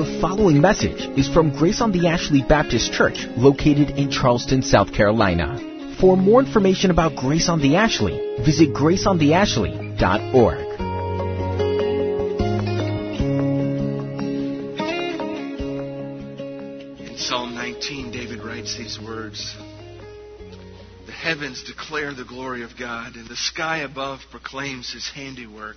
The following message is from Grace on the Ashley Baptist Church, located in Charleston, South Carolina. For more information about Grace on the Ashley, visit graceontheashley.org. In Psalm 19, David writes these words The heavens declare the glory of God, and the sky above proclaims his handiwork.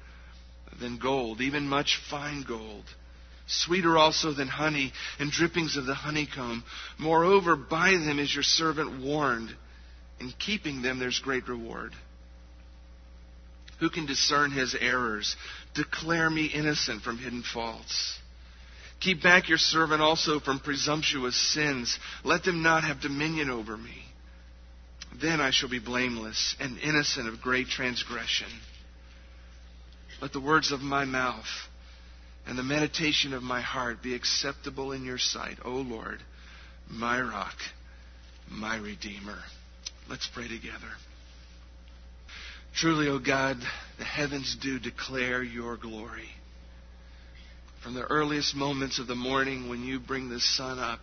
than gold, even much fine gold. Sweeter also than honey and drippings of the honeycomb. Moreover, by them is your servant warned. In keeping them, there's great reward. Who can discern his errors? Declare me innocent from hidden faults. Keep back your servant also from presumptuous sins. Let them not have dominion over me. Then I shall be blameless and innocent of great transgression. Let the words of my mouth and the meditation of my heart be acceptable in your sight, O Lord, my rock, my redeemer. Let's pray together. Truly, O God, the heavens do declare your glory. From the earliest moments of the morning when you bring the sun up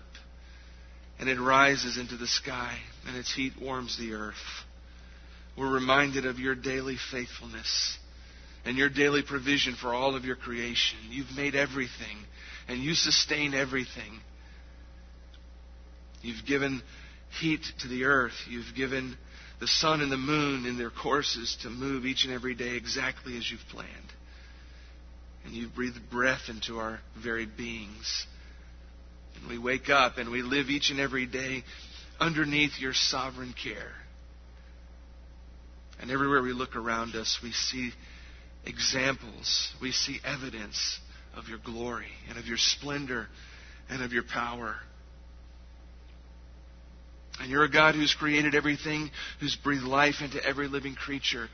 and it rises into the sky and its heat warms the earth, we're reminded of your daily faithfulness and your daily provision for all of your creation. You've made everything, and you sustain everything. You've given heat to the earth. You've given the sun and the moon in their courses to move each and every day exactly as you've planned. And you've breathed breath into our very beings. And we wake up and we live each and every day underneath your sovereign care. And everywhere we look around us, we see examples, we see evidence of your glory and of your splendor and of your power. And you're a God who's created everything, who's breathed life into every living creature.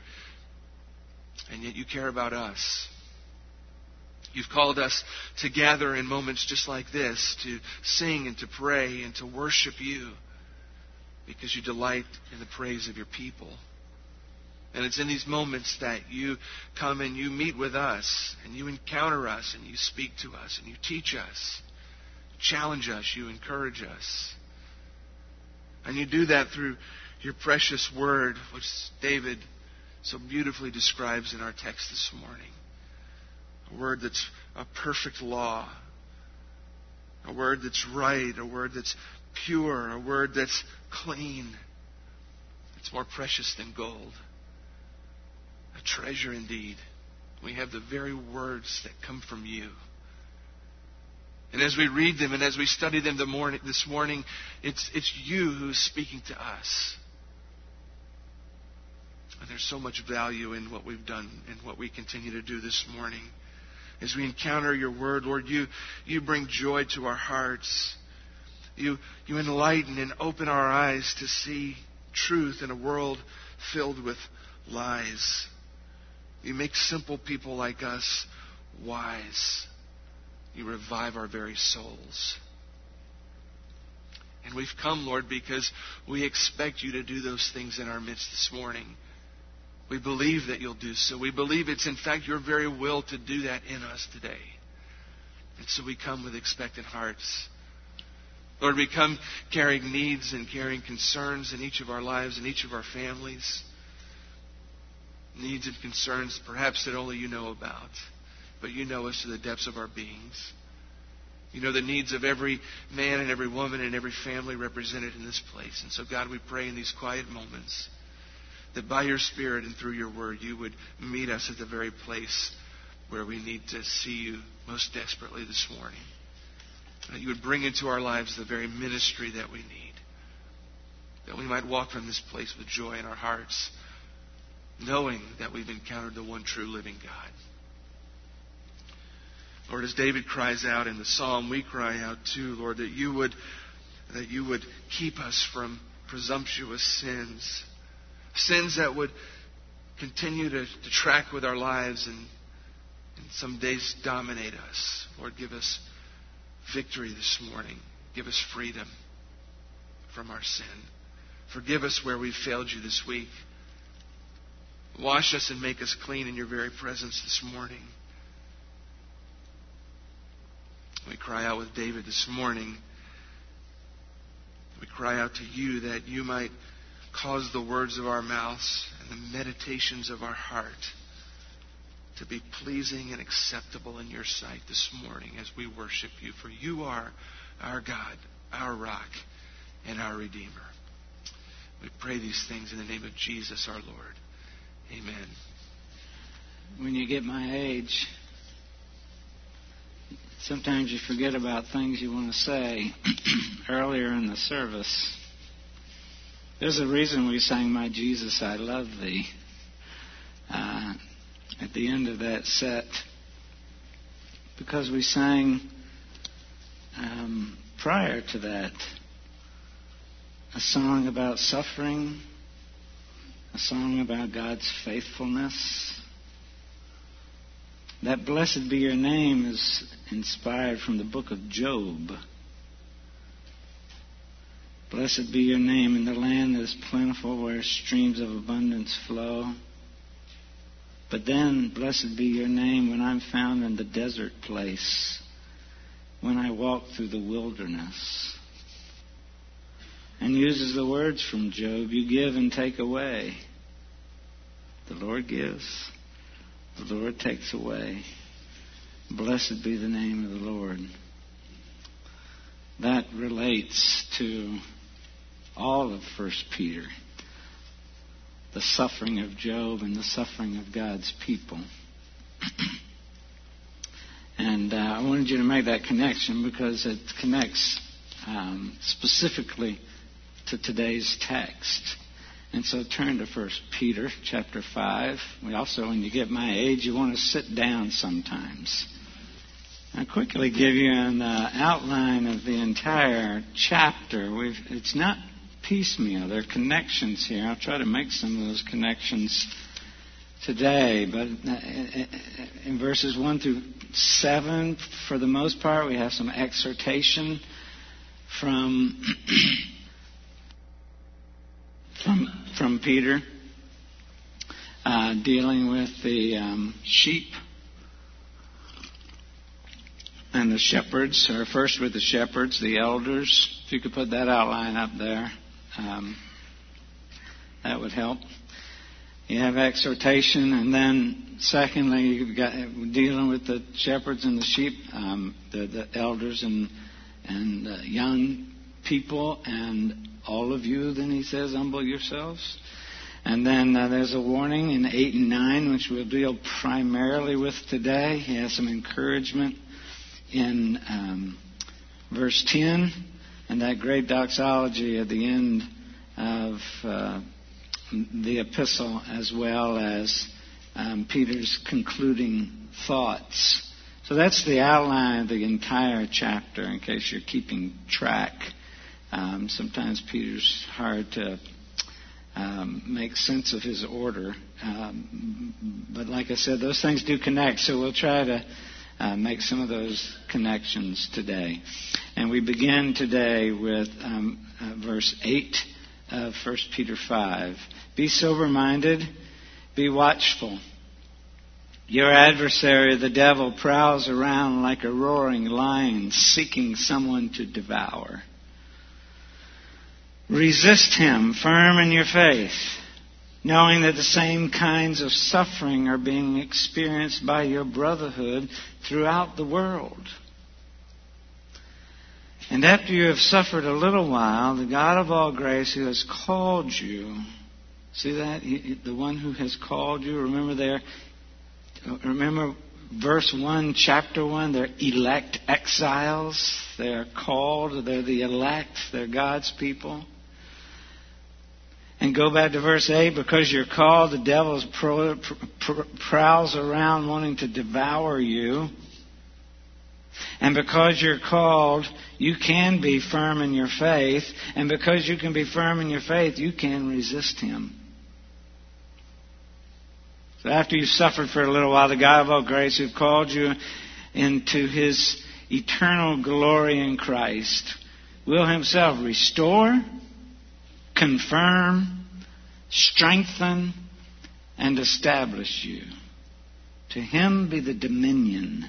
And yet you care about us. You've called us to gather in moments just like this to sing and to pray and to worship you because you delight in the praise of your people. And it's in these moments that you come and you meet with us, and you encounter us, and you speak to us, and you teach us, challenge us, you encourage us. And you do that through your precious word, which David so beautifully describes in our text this morning. A word that's a perfect law, a word that's right, a word that's pure, a word that's clean. It's more precious than gold treasure indeed. We have the very words that come from you. And as we read them and as we study them the morning, this morning, it's, it's you who's speaking to us. And there's so much value in what we've done and what we continue to do this morning. As we encounter your word, Lord, you, you bring joy to our hearts. You, you enlighten and open our eyes to see truth in a world filled with lies. You make simple people like us wise. You revive our very souls. And we've come, Lord, because we expect you to do those things in our midst this morning. We believe that you'll do so. We believe it's, in fact, your very will to do that in us today. And so we come with expectant hearts. Lord, we come carrying needs and carrying concerns in each of our lives and each of our families needs and concerns perhaps that only you know about. but you know us to the depths of our beings. You know the needs of every man and every woman and every family represented in this place. And so, God, we pray in these quiet moments that by your Spirit and through your word, you would meet us at the very place where we need to see you most desperately this morning. That you would bring into our lives the very ministry that we need. That we might walk from this place with joy in our hearts, knowing that we've encountered the one true living God. Lord, as David cries out in the psalm, we cry out too, Lord, that you would, that you would keep us from presumptuous sins. Sins that would continue to, to track with our lives and, and some days dominate us. Lord, give us victory this morning. Give us freedom from our sin. Forgive us where we've failed you this week. Wash us and make us clean in your very presence this morning. We cry out with David this morning. We cry out to you that you might cause the words of our mouths and the meditations of our heart to be pleasing and acceptable in your sight this morning as we worship you. For you are our God, our rock, and our Redeemer. We pray these things in the name of Jesus our Lord. Amen. When you get my age, sometimes you forget about things you want to say earlier in the service. There's a reason we sang My Jesus, I Love Thee uh, at the end of that set because we sang um, prior to that a song about suffering, a song about God's faithfulness that blessed be your name is inspired from the book of Job. Blessed be your name in the land that is plentiful where streams of abundance flow. But then, blessed be your name when I'm found in the desert place, when I walk through the wilderness. And uses the words from Job you give and take away. The Lord gives the Lord takes away. Blessed be the name of the Lord. That relates to all of First Peter. The suffering of Job and the suffering of God's people. and uh, I wanted you to make that connection because it connects um, specifically to today's text. And so turn to 1 Peter chapter 5. We also, when you get my age, you want to sit down sometimes. I'll quickly give you an uh, outline of the entire chapter. We've, it's not piecemeal. There are connections here. I'll try to make some of those connections today. But uh, in verses 1 through 7, for the most part, we have some exhortation from from, from Peter uh, dealing with the um, sheep and the shepherds, or first with the shepherds, the elders. If you could put that outline up there, um, that would help. You have exhortation, and then secondly, you've got dealing with the shepherds and the sheep, um, the, the elders and and uh, young people, and all of you, then he says, humble yourselves. And then uh, there's a warning in 8 and 9, which we'll deal primarily with today. He has some encouragement in um, verse 10 and that great doxology at the end of uh, the epistle, as well as um, Peter's concluding thoughts. So that's the outline of the entire chapter, in case you're keeping track. Um, sometimes Peter's hard to um, make sense of his order. Um, but like I said, those things do connect, so we'll try to uh, make some of those connections today. And we begin today with um, uh, verse 8 of 1 Peter 5. Be sober minded, be watchful. Your adversary, the devil, prowls around like a roaring lion seeking someone to devour. Resist him, firm in your faith, knowing that the same kinds of suffering are being experienced by your brotherhood throughout the world. And after you have suffered a little while, the God of all grace who has called you, see that? The one who has called you, remember there, remember verse 1, chapter 1, they're elect exiles. They're called, they're the elect, they're God's people. And go back to verse 8, because you're called, the devil prowls around wanting to devour you. And because you're called, you can be firm in your faith. And because you can be firm in your faith, you can resist him. So after you've suffered for a little while, the God of all grace who called you into his eternal glory in Christ will himself restore, confirm, strengthen, and establish you. To him be the dominion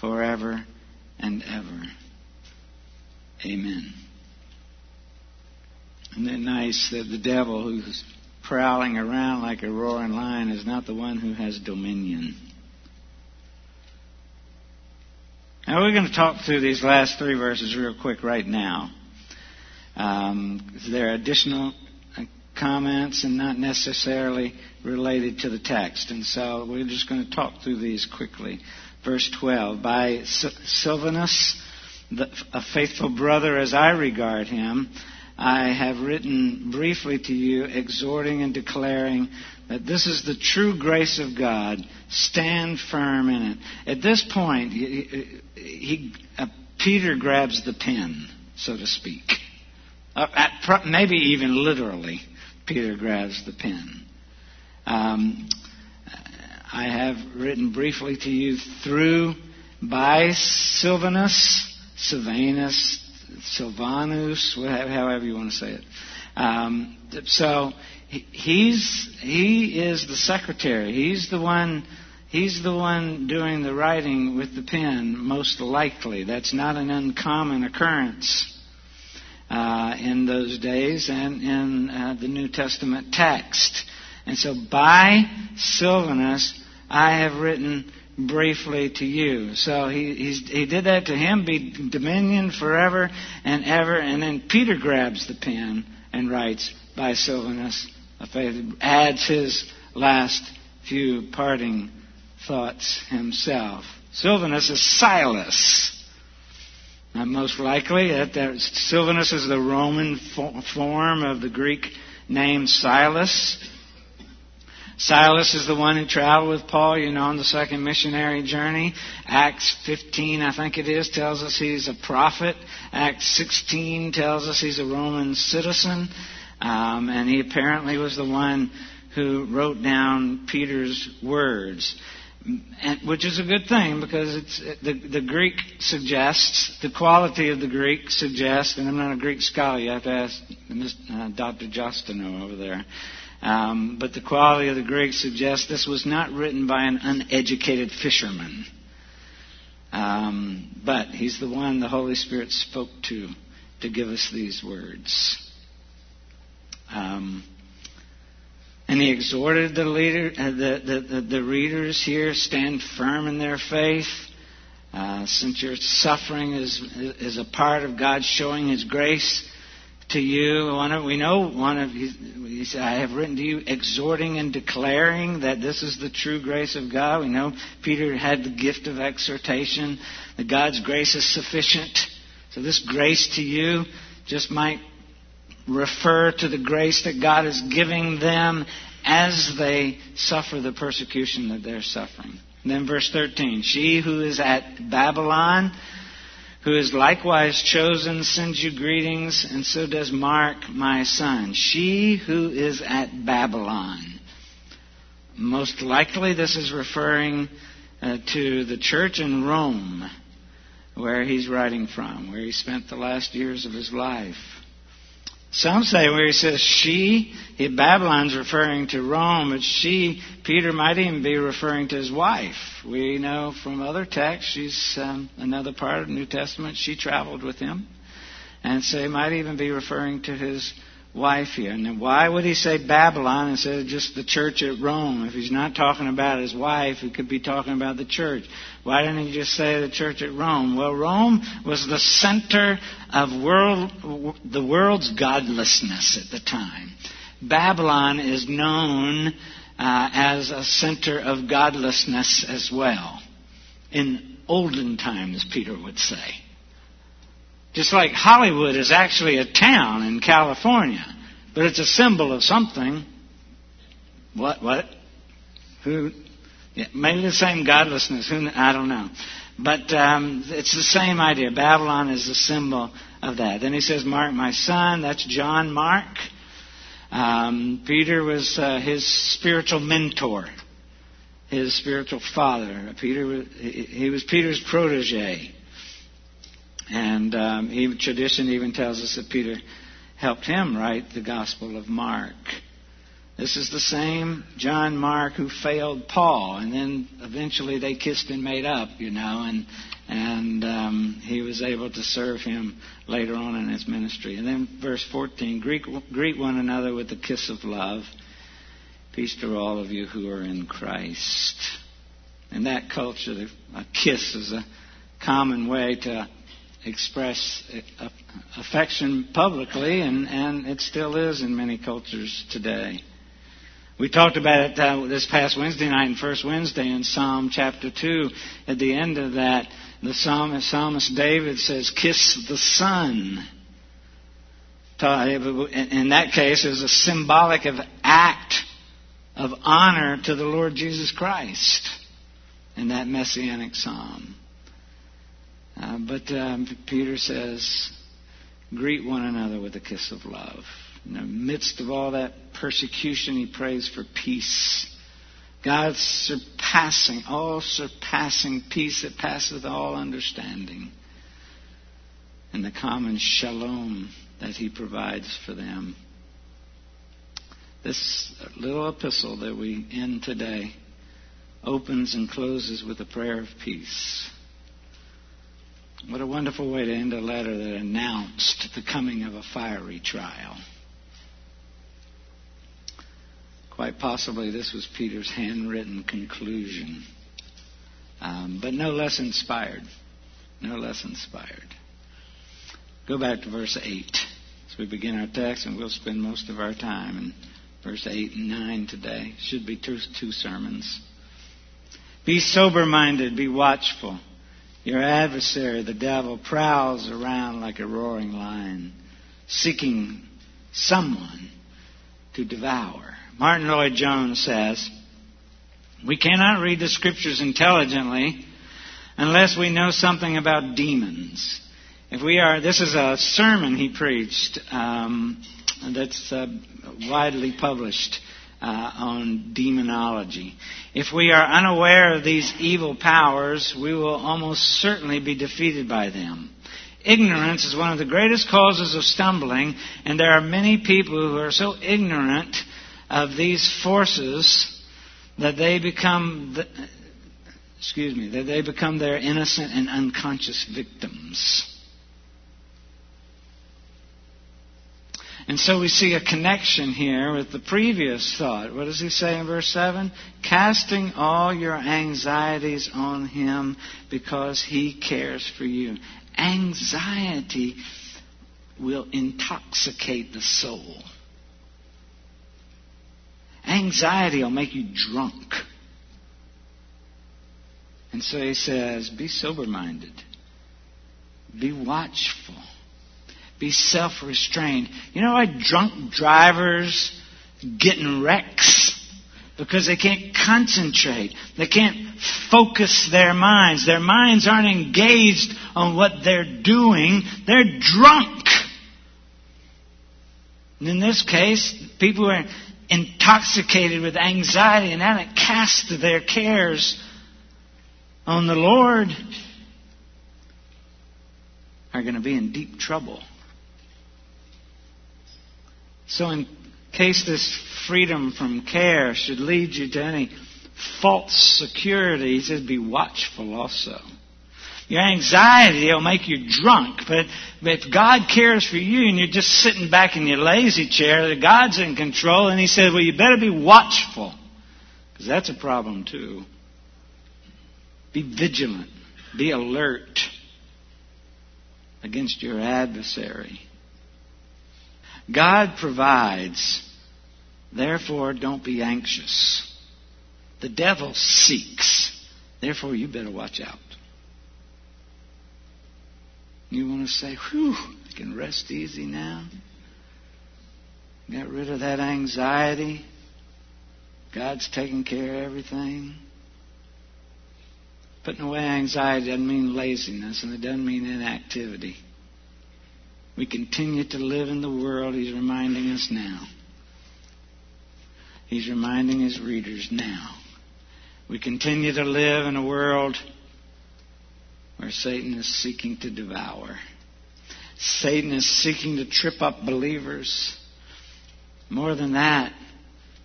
forever and ever. Amen. Isn't it nice that the devil who's prowling around like a roaring lion is not the one who has dominion? Now we're going to talk through these last three verses real quick right now. Um, there are additional uh, comments and not necessarily related to the text. And so we're just going to talk through these quickly. Verse 12 By Silvanus, a faithful brother as I regard him, I have written briefly to you, exhorting and declaring that this is the true grace of God. Stand firm in it. At this point, he, he, uh, Peter grabs the pen, so to speak. Uh, maybe even literally, Peter grabs the pen. Um, I have written briefly to you through by Silvanus, Silvanus, Silvanus, however you want to say it. Um, so he's he is the secretary. He's the one. He's the one doing the writing with the pen, most likely. That's not an uncommon occurrence uh, in those days and in uh, the New Testament text. And so, by Silvanus, I have written briefly to you. So he, he did that to him, be dominion forever and ever. And then Peter grabs the pen and writes, by Silvanus, adds his last few parting thoughts himself. Silvanus is Silas. Now, most likely, that, that Silvanus is the Roman form of the Greek name Silas. Silas is the one who traveled with Paul, you know, on the second missionary journey. Acts 15, I think it is, tells us he's a prophet. Acts 16 tells us he's a Roman citizen. Um, and he apparently was the one who wrote down Peter's words. And, which is a good thing because it's, the, the Greek suggests, the quality of the Greek suggests, and I'm not a Greek scholar, you have to ask uh, Dr. Justino over there. Um, but the quality of the Greek suggests this was not written by an uneducated fisherman. Um, but he's the one the Holy Spirit spoke to to give us these words. Um, and he exhorted the, leader, uh, the, the, the, readers here stand firm in their faith. Uh, since your suffering is, is a part of God showing His grace to you. One of, we know one of he said, I have written to you exhorting and declaring that this is the true grace of God. We know Peter had the gift of exhortation, that God's grace is sufficient. So this grace to you just might refer to the grace that God is giving them as they suffer the persecution that they're suffering. And then verse 13, she who is at Babylon who is likewise chosen, sends you greetings, and so does Mark, my son. She who is at Babylon. Most likely, this is referring uh, to the church in Rome, where he's writing from, where he spent the last years of his life. Some say where he says she, Babylon's referring to Rome, but she, Peter might even be referring to his wife. We know from other texts, she's um, another part of the New Testament, she traveled with him. And so he might even be referring to his wife here. And why would he say Babylon instead of just the church at Rome? If he's not talking about his wife, he could be talking about the church. Why didn't he just say the church at Rome? Well, Rome was the center of world, the world's godlessness at the time. Babylon is known uh, as a center of godlessness as well. In olden times, Peter would say. Just like Hollywood is actually a town in California, but it's a symbol of something. What? What? Who? Yeah, maybe the same godlessness. Who? I don't know. But um, it's the same idea. Babylon is a symbol of that. Then he says, "Mark, my son." That's John Mark. Um, Peter was uh, his spiritual mentor, his spiritual father. Peter, was, he was Peter's protege. And um, even, tradition even tells us that Peter helped him write the Gospel of Mark. This is the same John Mark who failed Paul, and then eventually they kissed and made up, you know, and and um, he was able to serve him later on in his ministry. And then verse 14: greet, greet one another with the kiss of love. Peace to all of you who are in Christ. In that culture, a kiss is a common way to express affection publicly, and, and it still is in many cultures today. We talked about it uh, this past Wednesday night and first Wednesday in Psalm chapter 2. At the end of that, the psalmist, psalmist David says, Kiss the Son. In that case, it was a symbolic of act of honor to the Lord Jesus Christ in that messianic psalm. Uh, but um, Peter says, greet one another with a kiss of love. In the midst of all that persecution, he prays for peace. God's surpassing, all surpassing peace that passeth all understanding. And the common shalom that he provides for them. This little epistle that we end today opens and closes with a prayer of peace. What a wonderful way to end a letter that announced the coming of a fiery trial. Quite possibly, this was Peter's handwritten conclusion, um, but no less inspired. No less inspired. Go back to verse 8 as we begin our text, and we'll spend most of our time in verse 8 and 9 today. Should be two, two sermons. Be sober minded, be watchful. Your adversary, the devil, prowls around like a roaring lion, seeking someone to devour. Martyn Lloyd-Jones says, We cannot read the scriptures intelligently unless we know something about demons. If we are, this is a sermon he preached um, that's uh, widely published uh, on demonology. If we are unaware of these evil powers, we will almost certainly be defeated by them. Ignorance is one of the greatest causes of stumbling, and there are many people who are so ignorant of these forces that they become, the, excuse me, that they become their innocent and unconscious victims. And so we see a connection here with the previous thought. What does he say in verse 7? Casting all your anxieties on him because he cares for you. Anxiety will intoxicate the soul. Anxiety will make you drunk. And so he says, be sober minded, be watchful be self restrained. You know why drunk drivers get in wrecks? Because they can't concentrate. They can't focus their minds. Their minds aren't engaged on what they're doing. They're drunk. And in this case, people who are intoxicated with anxiety and haven't cast their cares on the Lord are going to be in deep trouble. So, in case this freedom from care should lead you to any false security, he says, be watchful also. Your anxiety will make you drunk. But if God cares for you and you're just sitting back in your lazy chair, God's in control. And He said, well, you better be watchful. Because that's a problem too. Be vigilant. Be alert against your adversary. God provides. Therefore, don't be anxious. The devil seeks. Therefore, you better watch out. You want to say, whew, I can rest easy now. Got rid of that anxiety. God's taking care of everything. Putting away anxiety doesn't mean laziness and it doesn't mean inactivity. We continue to live in the world He's reminding us now. He's reminding His readers now. We continue to live in a world where Satan is seeking to devour. Satan is seeking to trip up believers. More than that,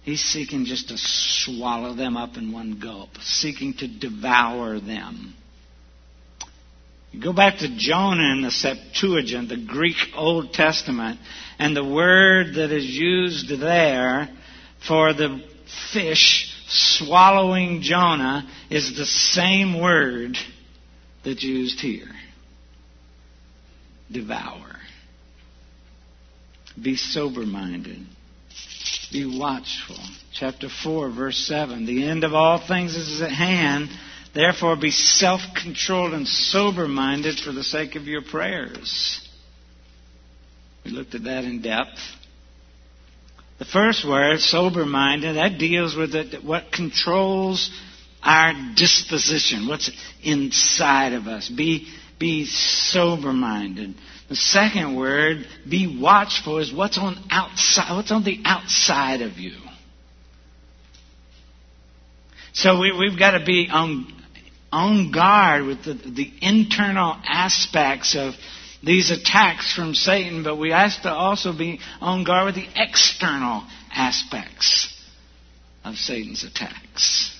he's seeking just to swallow them up in one gulp, seeking to devour them. You go back to Jonah in the Septuagint, the Greek Old Testament, and the word that is used there for the fish swallowing Jonah is the same word that's used here devour. Be sober minded. Be watchful. Chapter 4, verse 7. The end of all things is at hand. Therefore, be self controlled and sober minded for the sake of your prayers. We looked at that in depth. The first word, sober minded, that deals with it, what controls our disposition, what's inside of us. Be, be sober minded. The second word, be watchful, is what's on outside, what's on the outside of you. So we, we've got to be on, on guard with the, the internal aspects of these attacks from Satan, but we have to also be on guard with the external aspects of Satan's attacks.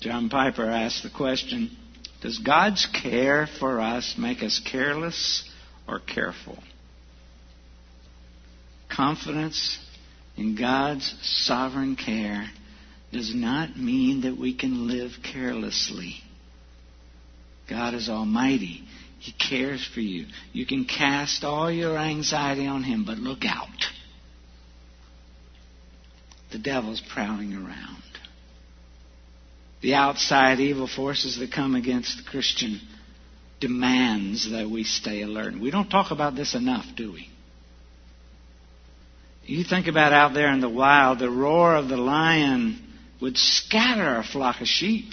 John Piper asked the question Does God's care for us make us careless or careful? Confidence in God's sovereign care does not mean that we can live carelessly. God is almighty. He cares for you. You can cast all your anxiety on Him, but look out. The devil's prowling around. The outside evil forces that come against the Christian demands that we stay alert. We don't talk about this enough, do we? You think about out there in the wild, the roar of the lion would scatter a flock of sheep.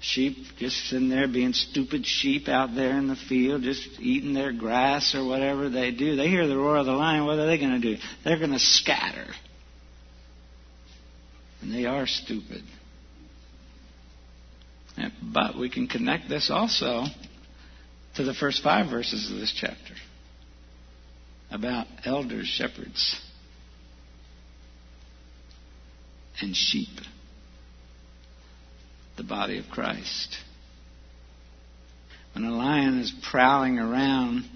Sheep just sitting there being stupid sheep out there in the field, just eating their grass or whatever they do. They hear the roar of the lion. What are they going to do? They're going to scatter. And they are stupid. But we can connect this also to the first five verses of this chapter about elders, shepherds, and sheep the body of Christ. When a lion is prowling around,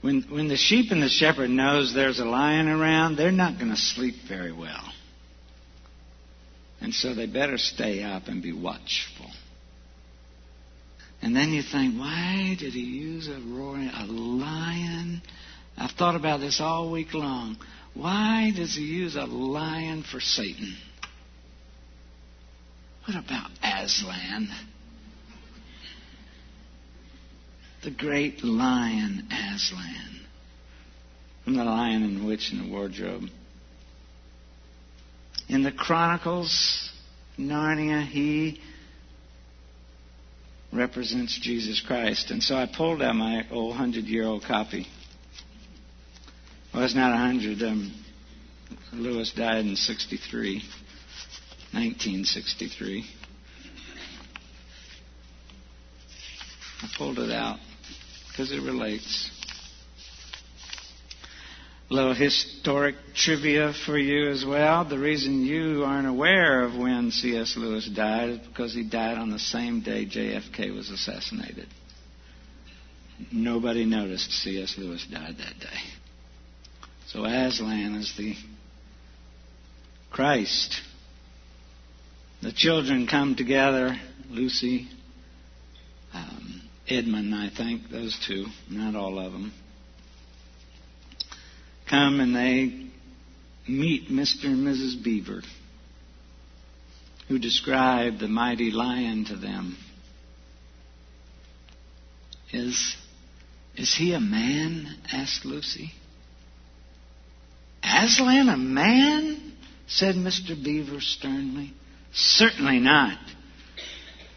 when, when the sheep and the shepherd knows there's a lion around, they're not going to sleep very well. And so they better stay up and be watchful. And then you think, why did he use a roaring, a lion? I've thought about this all week long. Why does he use a lion for Satan? What about Aslan? The great lion Aslan. From the Lion and the Witch and the Wardrobe. In the Chronicles, Narnia, he represents Jesus Christ. And so I pulled out my old hundred year old copy. Well, it's not a hundred. Um, Lewis died in 63. 1963. I pulled it out because it relates. A little historic trivia for you as well. The reason you aren't aware of when C.S. Lewis died is because he died on the same day JFK was assassinated. Nobody noticed C.S. Lewis died that day. So Aslan is the Christ. The children come together, Lucy, um, Edmund, I think, those two, not all of them, come and they meet Mr. and Mrs. Beaver, who describe the mighty lion to them. Is, is he a man? asked Lucy. Aslan a man? said Mr. Beaver sternly. Certainly not.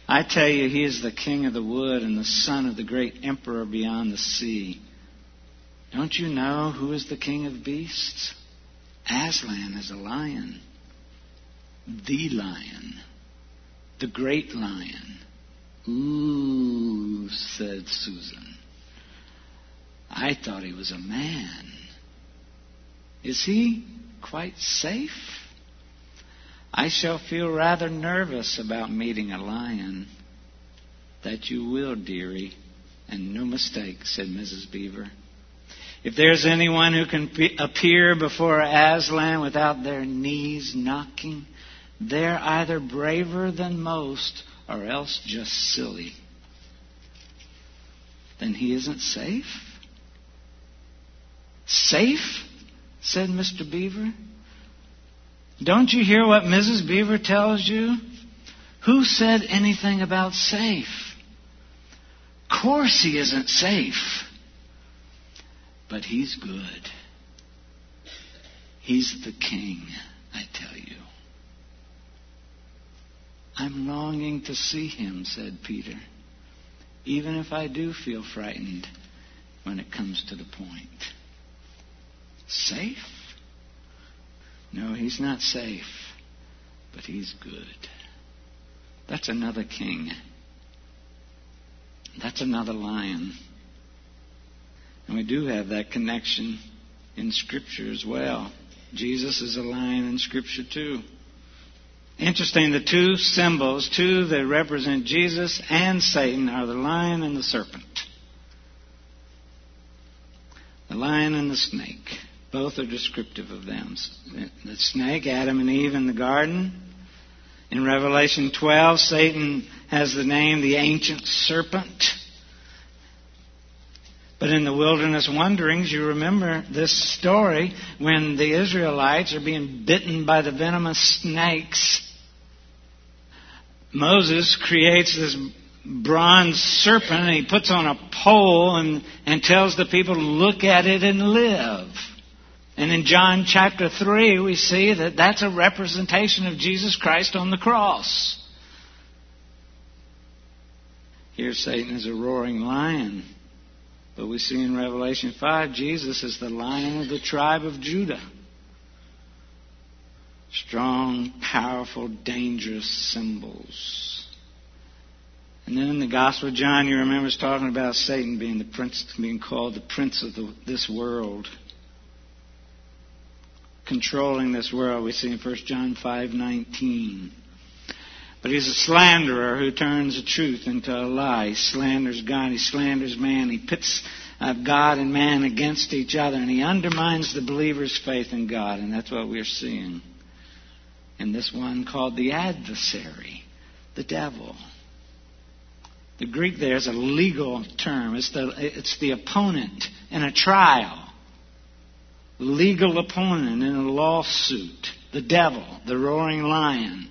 I tell you, he is the king of the wood and the son of the great emperor beyond the sea. Don't you know who is the king of beasts? Aslan is a lion. The lion. The great lion. Ooh, said Susan. I thought he was a man. Is he quite safe? I shall feel rather nervous about meeting a lion. That you will, dearie, and no mistake, said Mrs. Beaver. If there's anyone who can appear before Aslan without their knees knocking, they're either braver than most or else just silly. Then he isn't safe? Safe? said Mr. Beaver. Don't you hear what Mrs. Beaver tells you? Who said anything about safe? Of course he isn't safe. But he's good. He's the king, I tell you. I'm longing to see him, said Peter, even if I do feel frightened when it comes to the point. Safe? No, he's not safe, but he's good. That's another king. That's another lion. And we do have that connection in Scripture as well. Jesus is a lion in Scripture too. Interesting, the two symbols, two that represent Jesus and Satan, are the lion and the serpent. The lion and the snake. Both are descriptive of them. The snake, Adam and Eve in the garden. In Revelation 12, Satan has the name the ancient serpent. But in the wilderness wanderings, you remember this story when the Israelites are being bitten by the venomous snakes. Moses creates this bronze serpent and he puts on a pole and, and tells the people to look at it and live. And in John chapter 3, we see that that's a representation of Jesus Christ on the cross. Here, Satan is a roaring lion. But we see in Revelation 5, Jesus is the lion of the tribe of Judah. Strong, powerful, dangerous symbols. And then in the Gospel of John, you remember, talking about Satan being the prince, being called the prince of the, this world, controlling this world. We see in 1 John five nineteen. But he's a slanderer who turns the truth into a lie. He slanders God. He slanders man. He pits uh, God and man against each other. And he undermines the believer's faith in God. And that's what we're seeing in this one called the adversary, the devil. The Greek there is a legal term. It's the, it's the opponent in a trial. Legal opponent in a lawsuit. The devil, the roaring lion.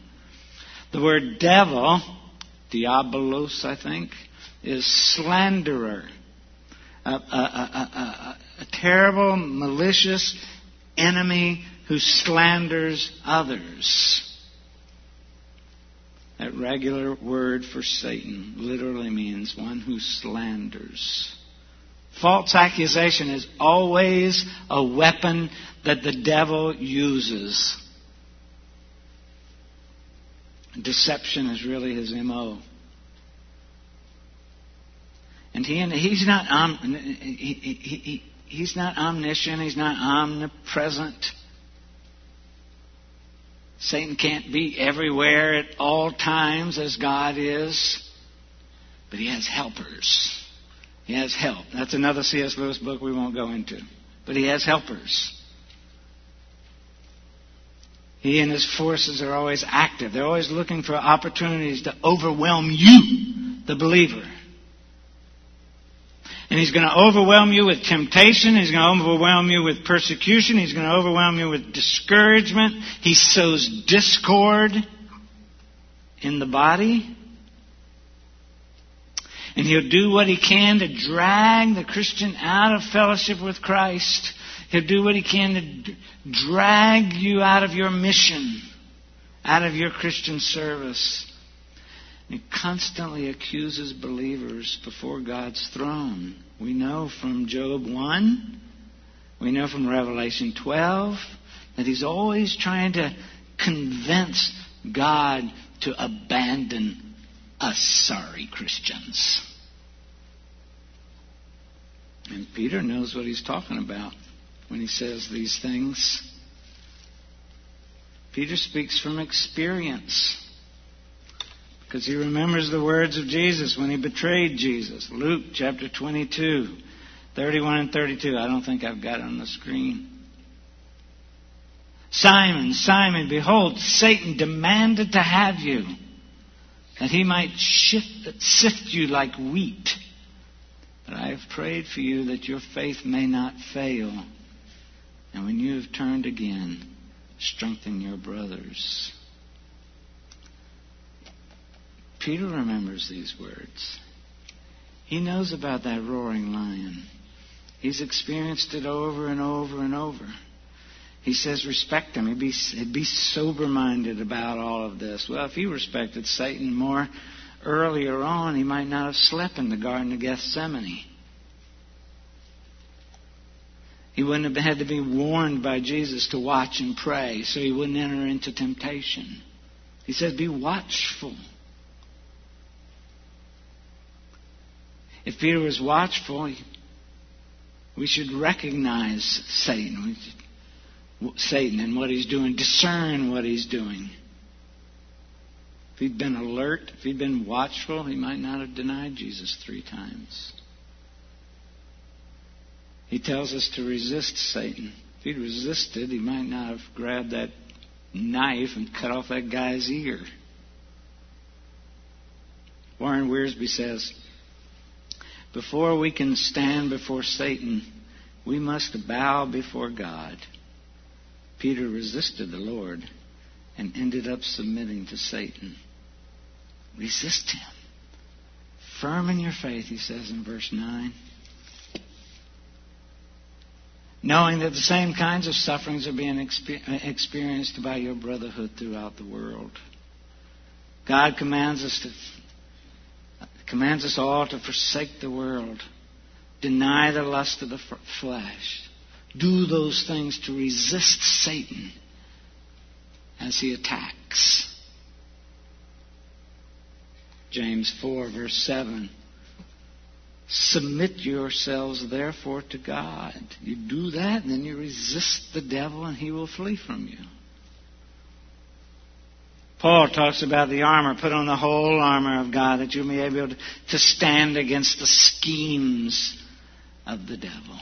The word devil, diabolos, I think, is slanderer. A, a, a, a, terrible, malicious enemy who slanders others. That regular word for Satan literally means one who slanders. False accusation is always a weapon that the devil uses. Deception is really his MO. And he, he's not, he, he, he, he's not omniscient, he's not omnipresent. Satan can't be everywhere at all times as God is, but he has helpers. He has help. That's another C.S. Lewis book we won't go into. But he has helpers. He and his forces are always active. They're always looking for opportunities to overwhelm you, the believer. And he's going to overwhelm you with temptation. He's going to overwhelm you with persecution. He's going to overwhelm you with discouragement. He sows discord in the body. And he'll do what he can to drag the Christian out of fellowship with Christ. He'll do what he can to drag you out of your mission, out of your Christian service. He constantly accuses believers before God's throne. We know from Job 1, we know from Revelation 12, that he's always trying to convince God to abandon us sorry Christians. And Peter knows what he's talking about when he says these things. Peter speaks from experience. Because he remembers the words of Jesus when he betrayed Jesus. Luke chapter 22, 31 and 32. I don't think I've got it on the screen. Simon, Simon, behold, Satan demanded to have you, that he might shift, sift you like wheat. But I have prayed for you that your faith may not fail. And when you have turned again, strengthen your brothers. Peter remembers these words. He knows about that roaring lion. He's experienced it over and over and over. He says, respect him. He'd be, be sober minded about all of this. Well, if he respected Satan more earlier on, he might not have slept in the Garden of Gethsemane. He wouldn't have had to be warned by Jesus to watch and pray so he wouldn't enter into temptation. He says, be watchful. If Peter was watchful, we should recognize Satan, Satan and what he's doing, discern what he's doing. If he'd been alert, if he'd been watchful, he might not have denied Jesus three times. He tells us to resist Satan. If he'd resisted, he might not have grabbed that knife and cut off that guy's ear. Warren Wiersbe says, before we can stand before Satan, we must bow before God. Peter resisted the Lord and ended up submitting to Satan. Resist him. Firm in your faith, he says in verse 9. Knowing that the same kinds of sufferings are being uh, experienced by your brotherhood throughout the world. God commands us to commands us all to forsake the world, deny the lust of the flesh, do those things to resist Satan as he attacks. James 4, verse 7. Submit yourselves therefore to God. You do that, and then you resist the devil, and he will flee from you. Paul talks about the armor. Put on the whole armor of God that you may be able to stand against the schemes of the devil.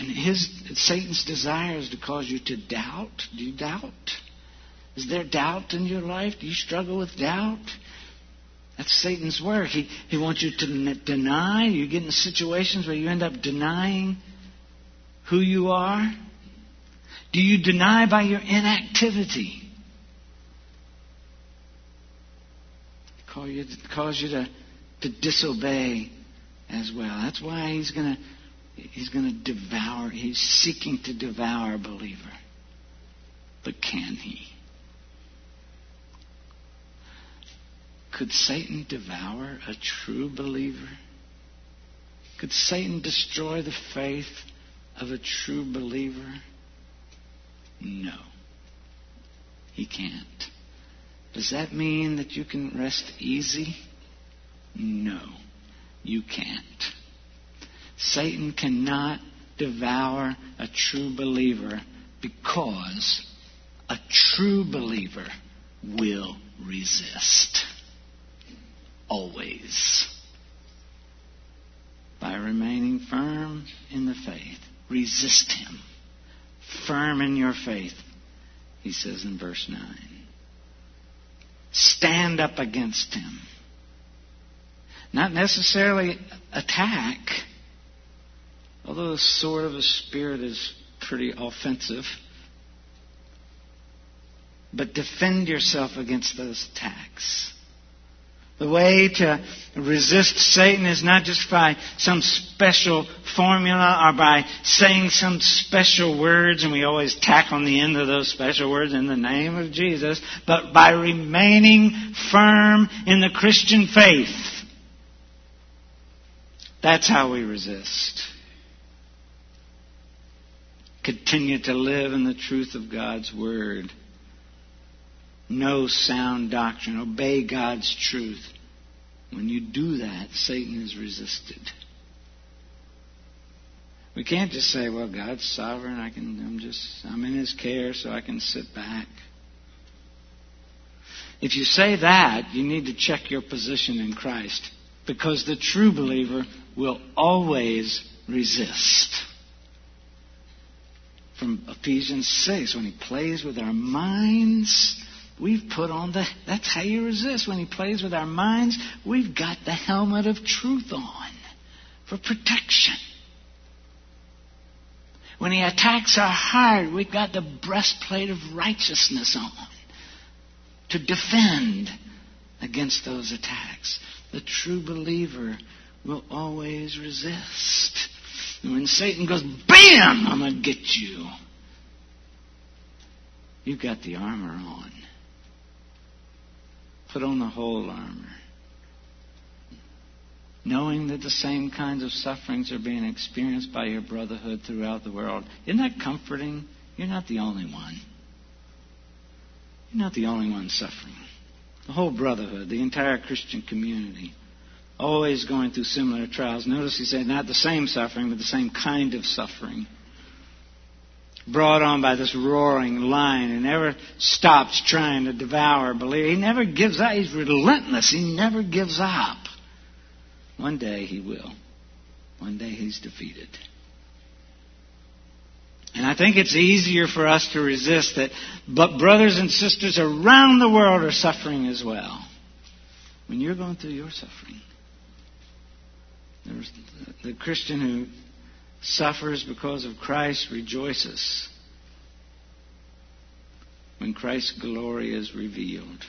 And his Satan's desire is to cause you to doubt. Do you doubt? Is there doubt in your life? Do you struggle with doubt? That's Satan's work. He, he wants you to deny. You get in situations where you end up denying who you are. Do you deny by your inactivity? cause you, cause you to, to disobey as well. That's why he's going to he's going to devour. He's seeking to devour a believer. But can he? Could Satan devour a true believer? Could Satan destroy the faith of a true believer? No. He can't. Does that mean that you can rest easy? No, you can't. Satan cannot devour a true believer because a true believer will resist. Always. By remaining firm in the faith. Resist him. Firm in your faith, he says in verse 9. Stand up against him. Not necessarily attack, although the sword of the Spirit is pretty offensive. But defend yourself against those attacks. The way to resist Satan is not just by some special formula or by saying some special words, and we always tack on the end of those special words in the name of Jesus, but by remaining firm in the Christian faith. That's how we resist. Continue to live in the truth of God's Word. Know sound doctrine. Obey God's truth. When you do that, Satan is resisted. We can't just say, well, God's sovereign. I can, I'm just, I'm in His care, so I can sit back. If you say that, you need to check your position in Christ because the true believer will always resist. From Ephesians 6, when he plays with our minds, we've put on the, that's how you resist. When he plays with our minds, we've got the helmet of truth on for protection. When he attacks our heart, we've got the breastplate of righteousness on to defend against those attacks. The true believer will always resist. And when Satan goes, BAM! I'm going to get you. You've got the armor on. Put on the whole armor. Knowing that the same kinds of sufferings are being experienced by your brotherhood throughout the world. Isn't that comforting? You're not the only one. You're not the only one suffering. The whole brotherhood, the entire Christian community, always going through similar trials. Notice he said not the same suffering, but the same kind of suffering. Brought on by this roaring lion and never stops trying to devour a believer. He never gives up. He's relentless. He never gives up. One day he will. One day he's defeated. And I think it's easier for us to resist that, but brothers and sisters around the world are suffering as well. When you're going through your suffering, the Christian who suffers because of Christ rejoices when Christ's glory is revealed.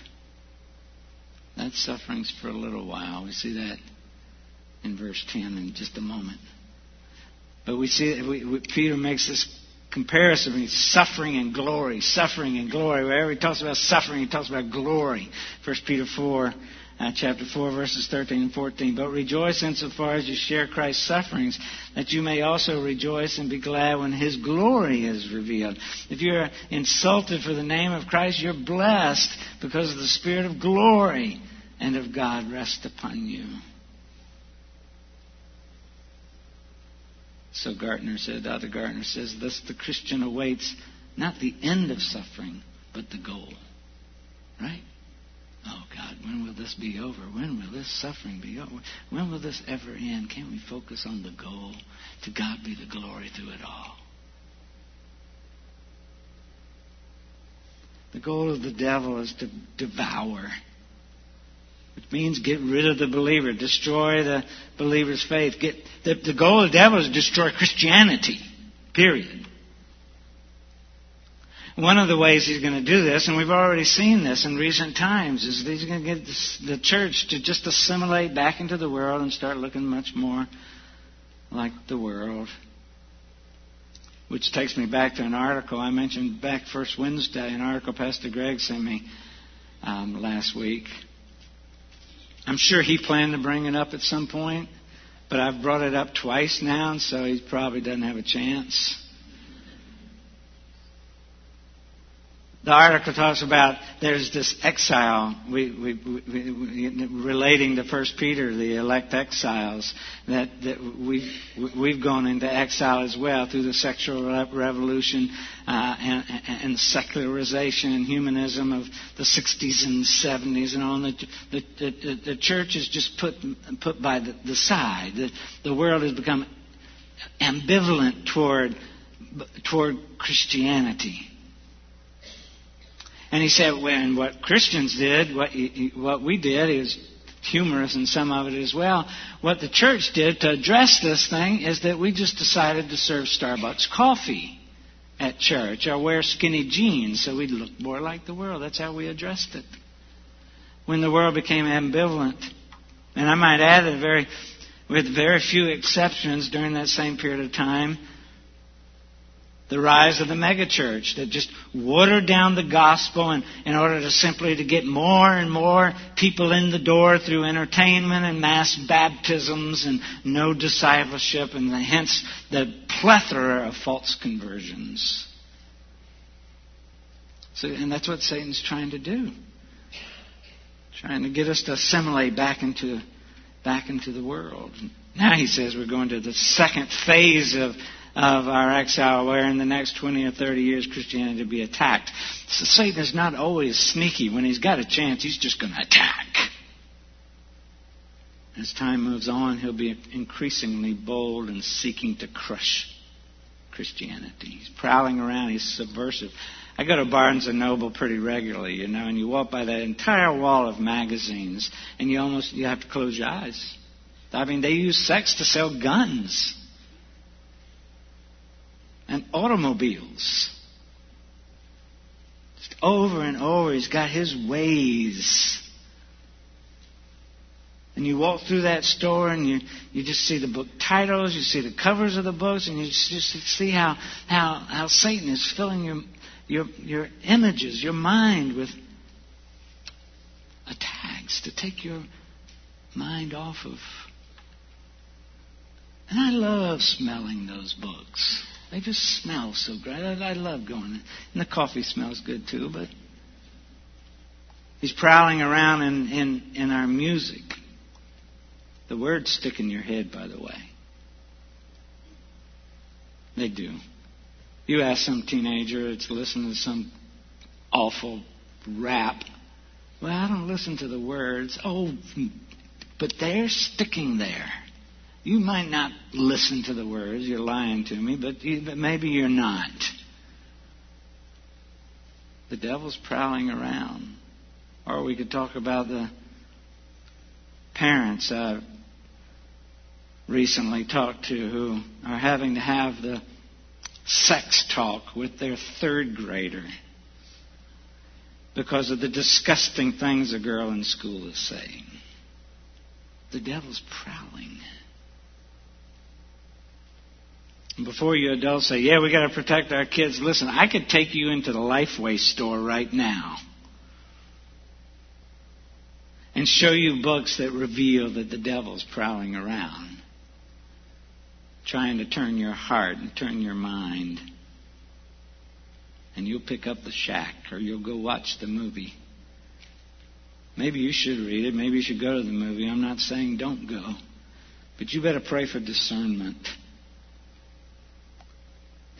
That suffering's for a little while. We see that in verse 10 in just a moment. But we see we, we, Peter makes this comparison between suffering and glory, suffering and glory. Wherever he talks about suffering, he talks about glory. 1 Peter 4 uh, chapter 4, verses 13 and 14. But rejoice insofar as you share Christ's sufferings, that you may also rejoice and be glad when his glory is revealed. If you're insulted for the name of Christ, you're blessed because the Spirit of glory and of God rest upon you. So Gartner said, Dr. Gartner says, thus the Christian awaits not the end of suffering, but the goal. Right? Oh God, when will this be over? When will this suffering be over? When will this ever end? Can't we focus on the goal? To God be the glory through it all. The goal of the devil is to devour, which means get rid of the believer, destroy the believer's faith. Get the, the goal of the devil is to destroy Christianity. Period. One of the ways he's going to do this, and we've already seen this in recent times, is he's going to get the church to just assimilate back into the world and start looking much more like the world. Which takes me back to an article I mentioned back first Wednesday, an article Pastor Greg sent me um, last week. I'm sure he planned to bring it up at some point, but I've brought it up twice now, and so he probably doesn't have a chance. The article talks about there's this exile we, we, we, relating to First Peter, the elect exiles, that, that we've, we've gone into exile as well through the sexual revolution uh, and, and secularization and humanism of the 60s and 70s and on. The, the, the, the church is just put, put by the, the side. The, the world has become ambivalent toward, toward Christianity. And he said, when what Christians did, what, what we did is humorous in some of it as well. What the church did to address this thing is that we just decided to serve Starbucks coffee at church or wear skinny jeans so we'd look more like the world. That's how we addressed it. When the world became ambivalent, and I might add that very, with very few exceptions during that same period of time, the rise of the megachurch that just watered down the gospel in, in order to simply to get more and more people in the door through entertainment and mass baptisms and no discipleship and the, hence the plethora of false conversions. So, and that's what Satan's trying to do. Trying to get us to assimilate back into back into the world. Now he says we're going to the second phase of of our exile, where in the next 20 or 30 years Christianity will be attacked. So Satan is not always sneaky. When he's got a chance, he's just going to attack. As time moves on, he'll be increasingly bold and seeking to crush Christianity. He's prowling around, he's subversive. I go to Barnes and Noble pretty regularly, you know, and you walk by that entire wall of magazines, and you almost you have to close your eyes. I mean, they use sex to sell guns and automobiles. Just over and over, he's got his ways. And you walk through that store and you, you just see the book titles, you see the covers of the books, and you just, just see how, how, how Satan is filling your, your, your images, your mind with attacks to take your mind off of. And I love smelling those books. They just smell so great. I, I love going. And the coffee smells good too, but he's prowling around in, in, in our music. The words stick in your head, by the way. They do. You ask some teenager to listen to some awful rap. Well, I don't listen to the words. Oh, but they're sticking there. You might not listen to the words, you're lying to me, but, you, but maybe you're not. The devil's prowling around. Or we could talk about the parents I've recently talked to who are having to have the sex talk with their third grader because of the disgusting things a girl in school is saying. The devil's prowling. Before you adults say, yeah, we got to protect our kids, listen, I could take you into the Lifeway store right now and show you books that reveal that the devil's prowling around, trying to turn your heart and turn your mind. And you'll pick up the shack or you'll go watch the movie. Maybe you should read it. Maybe you should go to the movie. I'm not saying don't go. But you better pray for discernment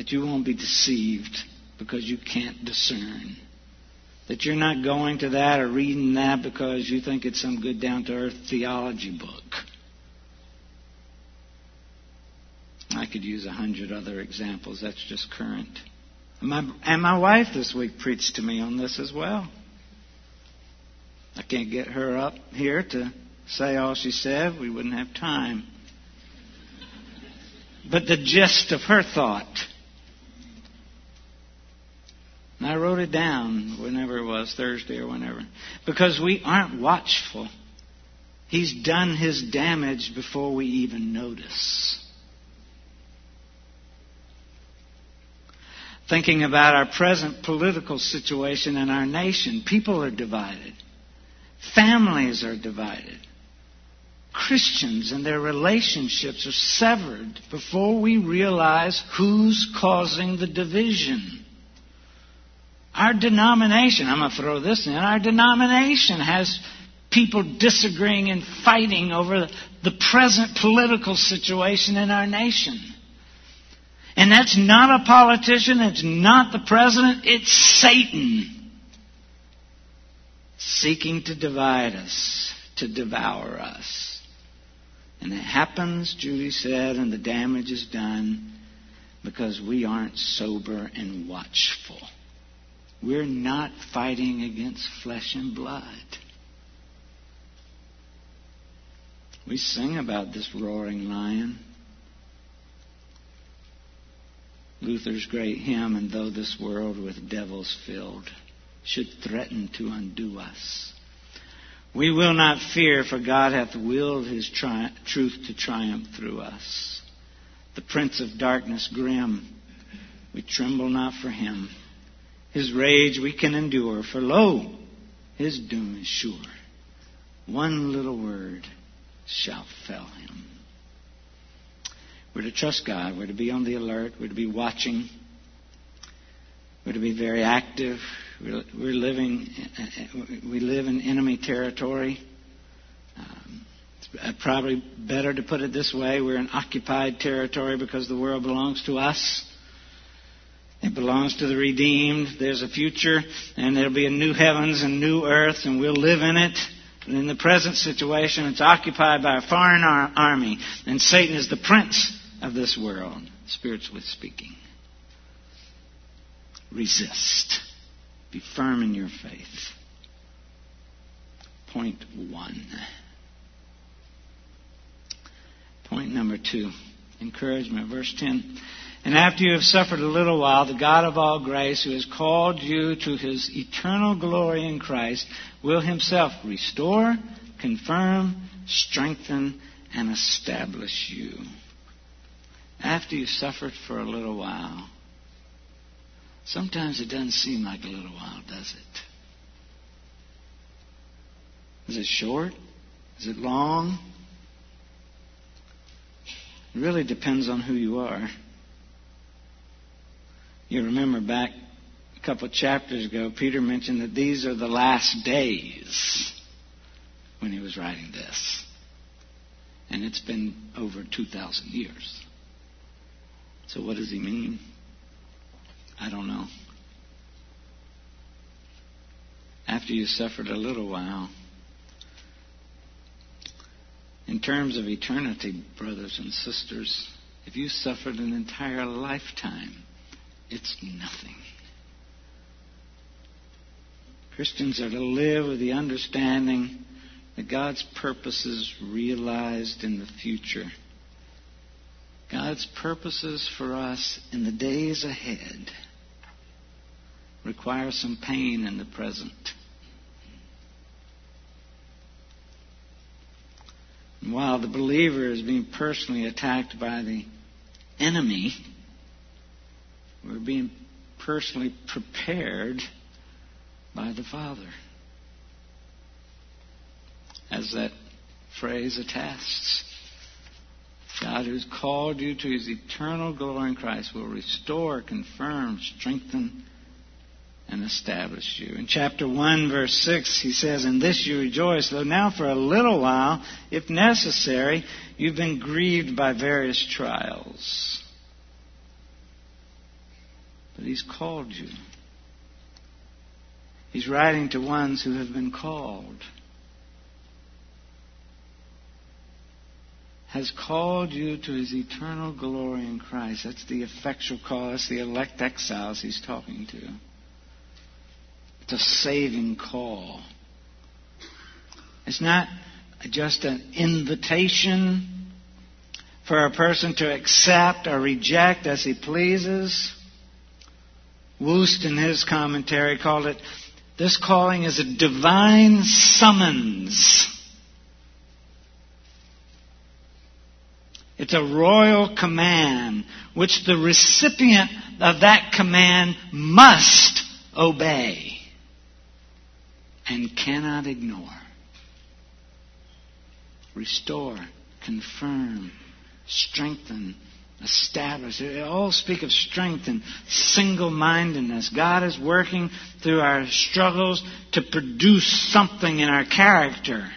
that you won't be deceived because you can't discern. That you're not going to that or reading that because you think it's some good down to earth theology book. I could use a hundred other examples. That's just current. And my, and my wife this week preached to me on this as well. I can't get her up here to say all she said. We wouldn't have time. But the gist of her thought and I wrote it down whenever it was, Thursday or whenever. Because we aren't watchful. He's done his damage before we even notice. Thinking about our present political situation in our nation, people are divided. Families are divided. Christians and their relationships are severed before we realize who's causing the division. Our denomination, I'm going to throw this in, our denomination has people disagreeing and fighting over the present political situation in our nation. And that's not a politician, it's not the president, it's Satan seeking to divide us, to devour us. And it happens, Judy said, and the damage is done because we aren't sober and watchful. We're not fighting against flesh and blood. We sing about this roaring lion. Luther's great hymn, and though this world with devils filled should threaten to undo us, we will not fear, for God hath willed his tri- truth to triumph through us. The prince of darkness grim, we tremble not for him. His rage we can endure, for lo, his doom is sure. One little word shall fell him. We're to trust God. We're to be on the alert. We're to be watching. We're to be very active. We're, living. We live in enemy territory. Um, it's probably better to put it this way: we're in occupied territory because the world belongs to us. It belongs to the redeemed. There's a future, and there'll be a new heavens and new earth, and we'll live in it. And in the present situation, it's occupied by a foreign ar- army, and Satan is the prince of this world, spiritually speaking. Resist. Be firm in your faith. Point one. Point number two encouragement. Verse 10. And after you have suffered a little while, the God of all grace, who has called you to his eternal glory in Christ, will himself restore, confirm, strengthen, and establish you. After you've suffered for a little while, sometimes it doesn't seem like a little while, does it? Is it short? Is it long? It really depends on who you are. You remember back a couple of chapters ago, Peter mentioned that these are the last days when he was writing this. And it's been over 2,000 years. So, what does he mean? I don't know. After you suffered a little while, in terms of eternity, brothers and sisters, if you suffered an entire lifetime, it's nothing. Christians are to live with the understanding that God's purposes realized in the future. God's purposes for us in the days ahead require some pain in the present. And while the believer is being personally attacked by the enemy, we're being personally prepared by the Father. As that phrase attests. God who's called you to his eternal glory in Christ will restore, confirm, strengthen, and establish you. In chapter 1, verse 6, he says, In this you rejoice, though now for a little while, if necessary, you've been grieved by various trials He's called you. He's writing to ones who have been called. Has called you to His eternal glory in Christ. That's the effectual call. That's the elect exiles He's talking to. It's a saving call. It's not just an invitation for a person to accept or reject as he pleases. Wuest, in his commentary, called it this calling is a divine summons. It's a royal command which the recipient of that command must obey and cannot ignore. Restore, confirm, strengthen, established. They all speak of strength and single mindedness. God is working through our struggles to produce something in our character.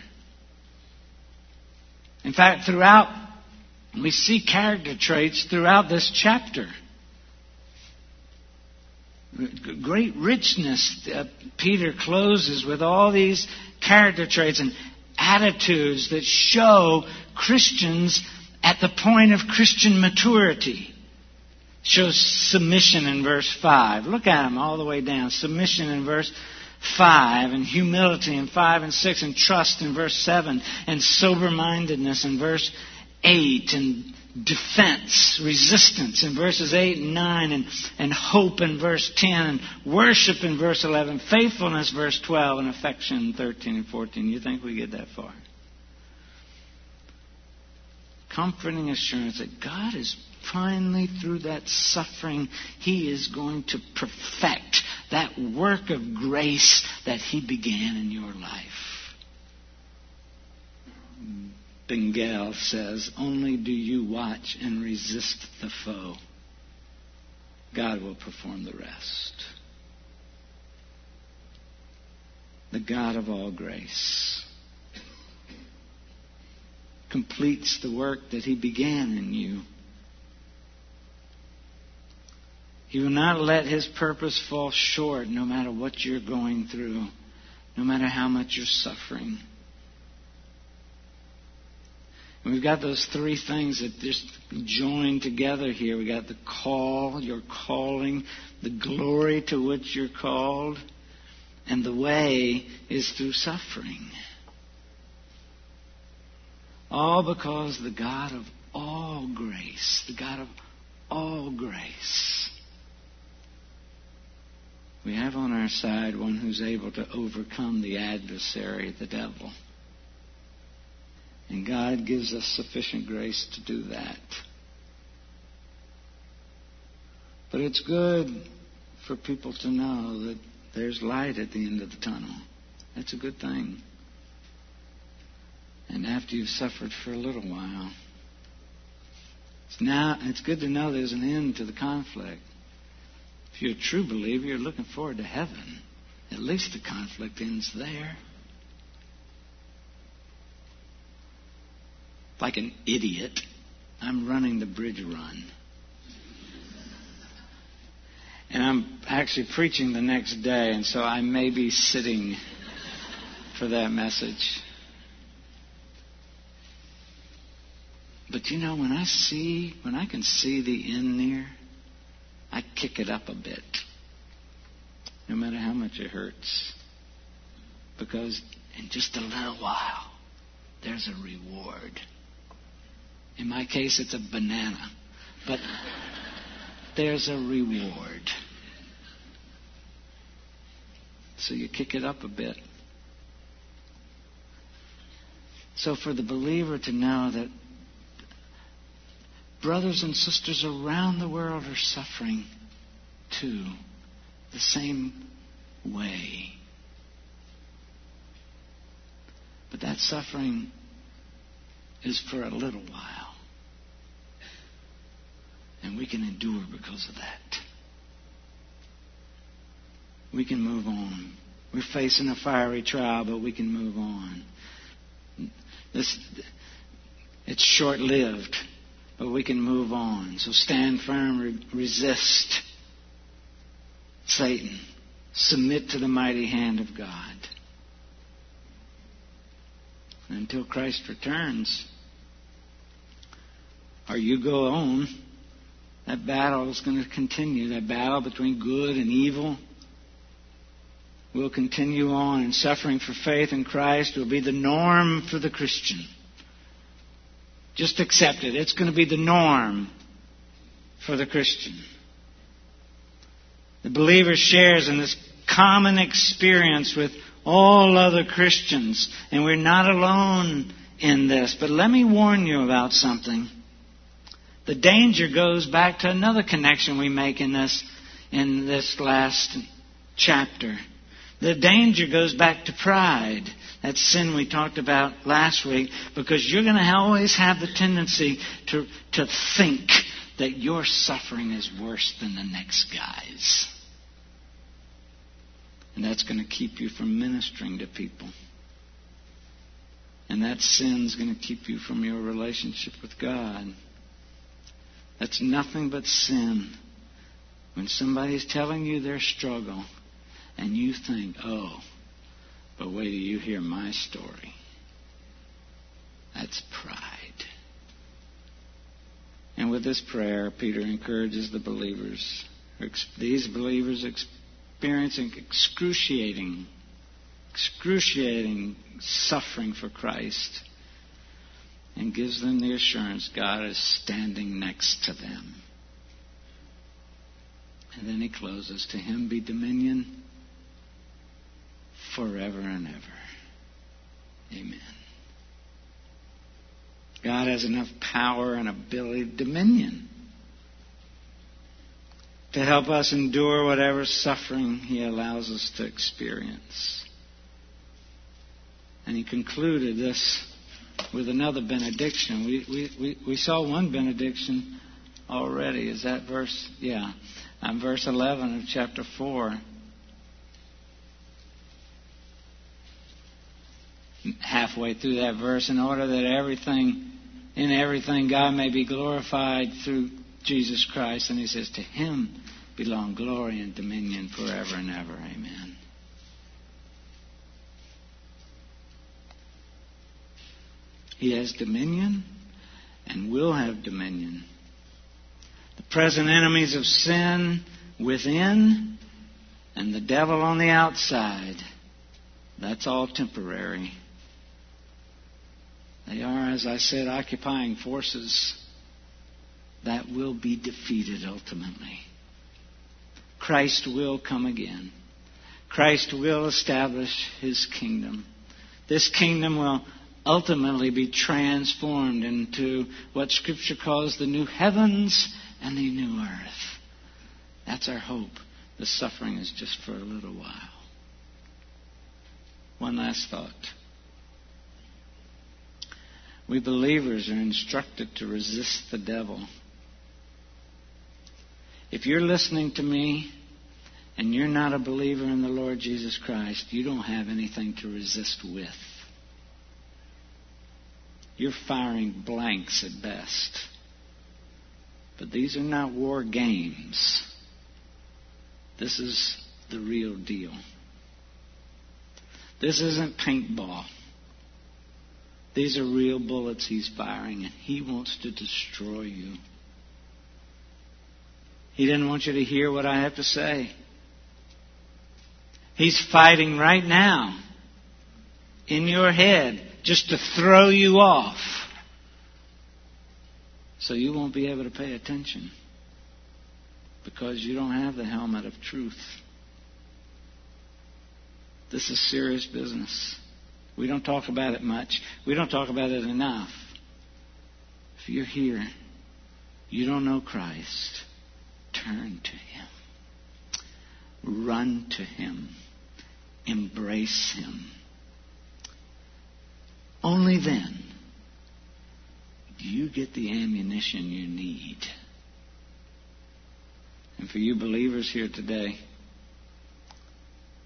In fact, throughout, we see character traits throughout this chapter. Great richness. Peter closes with all these character traits and attitudes that show Christians at the point of Christian maturity. Shows submission in verse 5. Look at them all the way down. Submission in verse 5, and humility in 5 and 6, and trust in verse 7, and sober mindedness in verse 8, and defense, resistance in verses 8 and 9, and, and hope in verse 10, and worship in verse 11, faithfulness verse 12, and affection 13 and 14. You think we get that far? Comforting assurance that God is finally, through that suffering, He is going to perfect that work of grace that He began in your life. Bengel says, Only do you watch and resist the foe. God will perform the rest. The God of all grace completes the work that He began in you. He will not let His purpose fall short no matter what you're going through, no matter how much you're suffering. And we've got those three things that just join together here. We've got the call, your calling, the glory to which you're called, and the way is through suffering. All because the God of all grace, the God of all grace, we have on our side one who's able to overcome the adversary, the devil. And God gives us sufficient grace to do that. But it's good for people to know that there's light at the end of the tunnel. That's a good thing. And after you've suffered for a little while, it's now it's good to know there's an end to the conflict. If you're a true believer, you're looking forward to heaven. At least the conflict ends there. like an idiot, I'm running the bridge run. And I'm actually preaching the next day, and so I may be sitting for that message. But you know, when I see, when I can see the end there, I kick it up a bit, no matter how much it hurts. Because in just a little while, there's a reward. In my case, it's a banana. But there's a reward. So you kick it up a bit. So for the believer to know that brothers and sisters around the world are suffering too, the same way. But that suffering is for a little while. And we can endure because of that. We can move on. We're facing a fiery trial, but we can move on. This, it's short lived, but we can move on. So stand firm, re- resist Satan, submit to the mighty hand of God. Until Christ returns, or you go on, that battle is going to continue. That battle between good and evil will continue on, and suffering for faith in Christ will be the norm for the Christian. Just accept it. It's going to be the norm for the Christian. The believer shares in this common experience with all other Christians, and we're not alone in this. But let me warn you about something. The danger goes back to another connection we make in this, in this last chapter. The danger goes back to pride. That sin we talked about last week, because you're going to always have the tendency to, to think that your suffering is worse than the next guy's. And that's going to keep you from ministering to people. And that sin's going to keep you from your relationship with God. That's nothing but sin. When somebody's telling you their struggle and you think, oh, but wait till you hear my story. That's pride. And with this prayer, Peter encourages the believers, these believers experiencing excruciating, excruciating suffering for Christ, and gives them the assurance God is standing next to them. And then he closes To him be dominion forever and ever. Amen. God has enough power and ability, dominion, to help us endure whatever suffering He allows us to experience. And He concluded this with another benediction. We, we, we, we saw one benediction already. Is that verse? Yeah. On verse 11 of chapter 4. Halfway through that verse, in order that everything, in everything, God may be glorified through Jesus Christ. And he says, To him belong glory and dominion forever and ever. Amen. He has dominion and will have dominion. The present enemies of sin within and the devil on the outside, that's all temporary. They are, as I said, occupying forces that will be defeated ultimately. Christ will come again. Christ will establish his kingdom. This kingdom will ultimately be transformed into what Scripture calls the new heavens and the new earth. That's our hope. The suffering is just for a little while. One last thought. We believers are instructed to resist the devil. If you're listening to me and you're not a believer in the Lord Jesus Christ, you don't have anything to resist with. You're firing blanks at best. But these are not war games. This is the real deal. This isn't paintball. These are real bullets he's firing, and he wants to destroy you. He didn't want you to hear what I have to say. He's fighting right now in your head just to throw you off so you won't be able to pay attention because you don't have the helmet of truth. This is serious business. We don't talk about it much. We don't talk about it enough. If you're here, you don't know Christ, turn to Him. Run to Him. Embrace Him. Only then do you get the ammunition you need. And for you believers here today,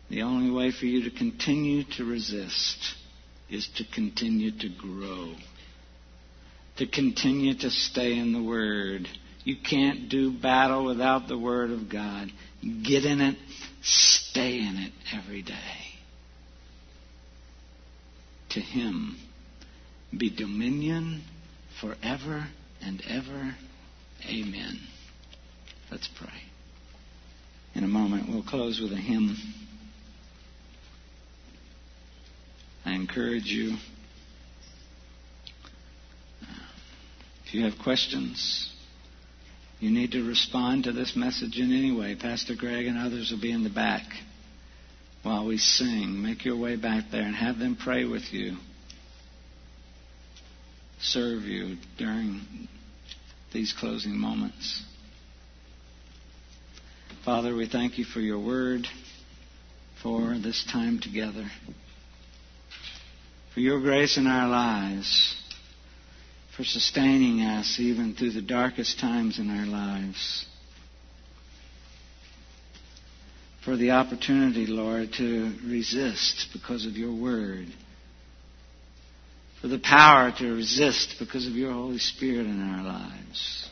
the only way for you to continue to resist is to continue to grow, to continue to stay in the Word. You can't do battle without the Word of God. Get in it, stay in it every day. To Him be dominion forever and ever. Amen. Let's pray. In a moment, we'll close with a hymn. I encourage you, if you have questions, you need to respond to this message in any way. Pastor Greg and others will be in the back while we sing. Make your way back there and have them pray with you serve you during these closing moments. Father, we thank you for your word, for this time together, for your grace in our lives, for sustaining us even through the darkest times in our lives. For the opportunity, Lord, to resist because of your word. For the power to resist because of your Holy Spirit in our lives.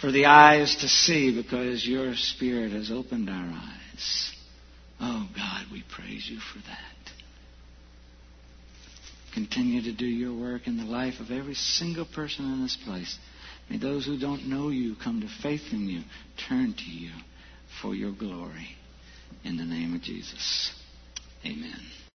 For the eyes to see because your Spirit has opened our eyes. Oh, God, we praise you for that. Continue to do your work in the life of every single person in this place. May those who don't know you come to faith in you, turn to you for your glory. In the name of Jesus. Amen.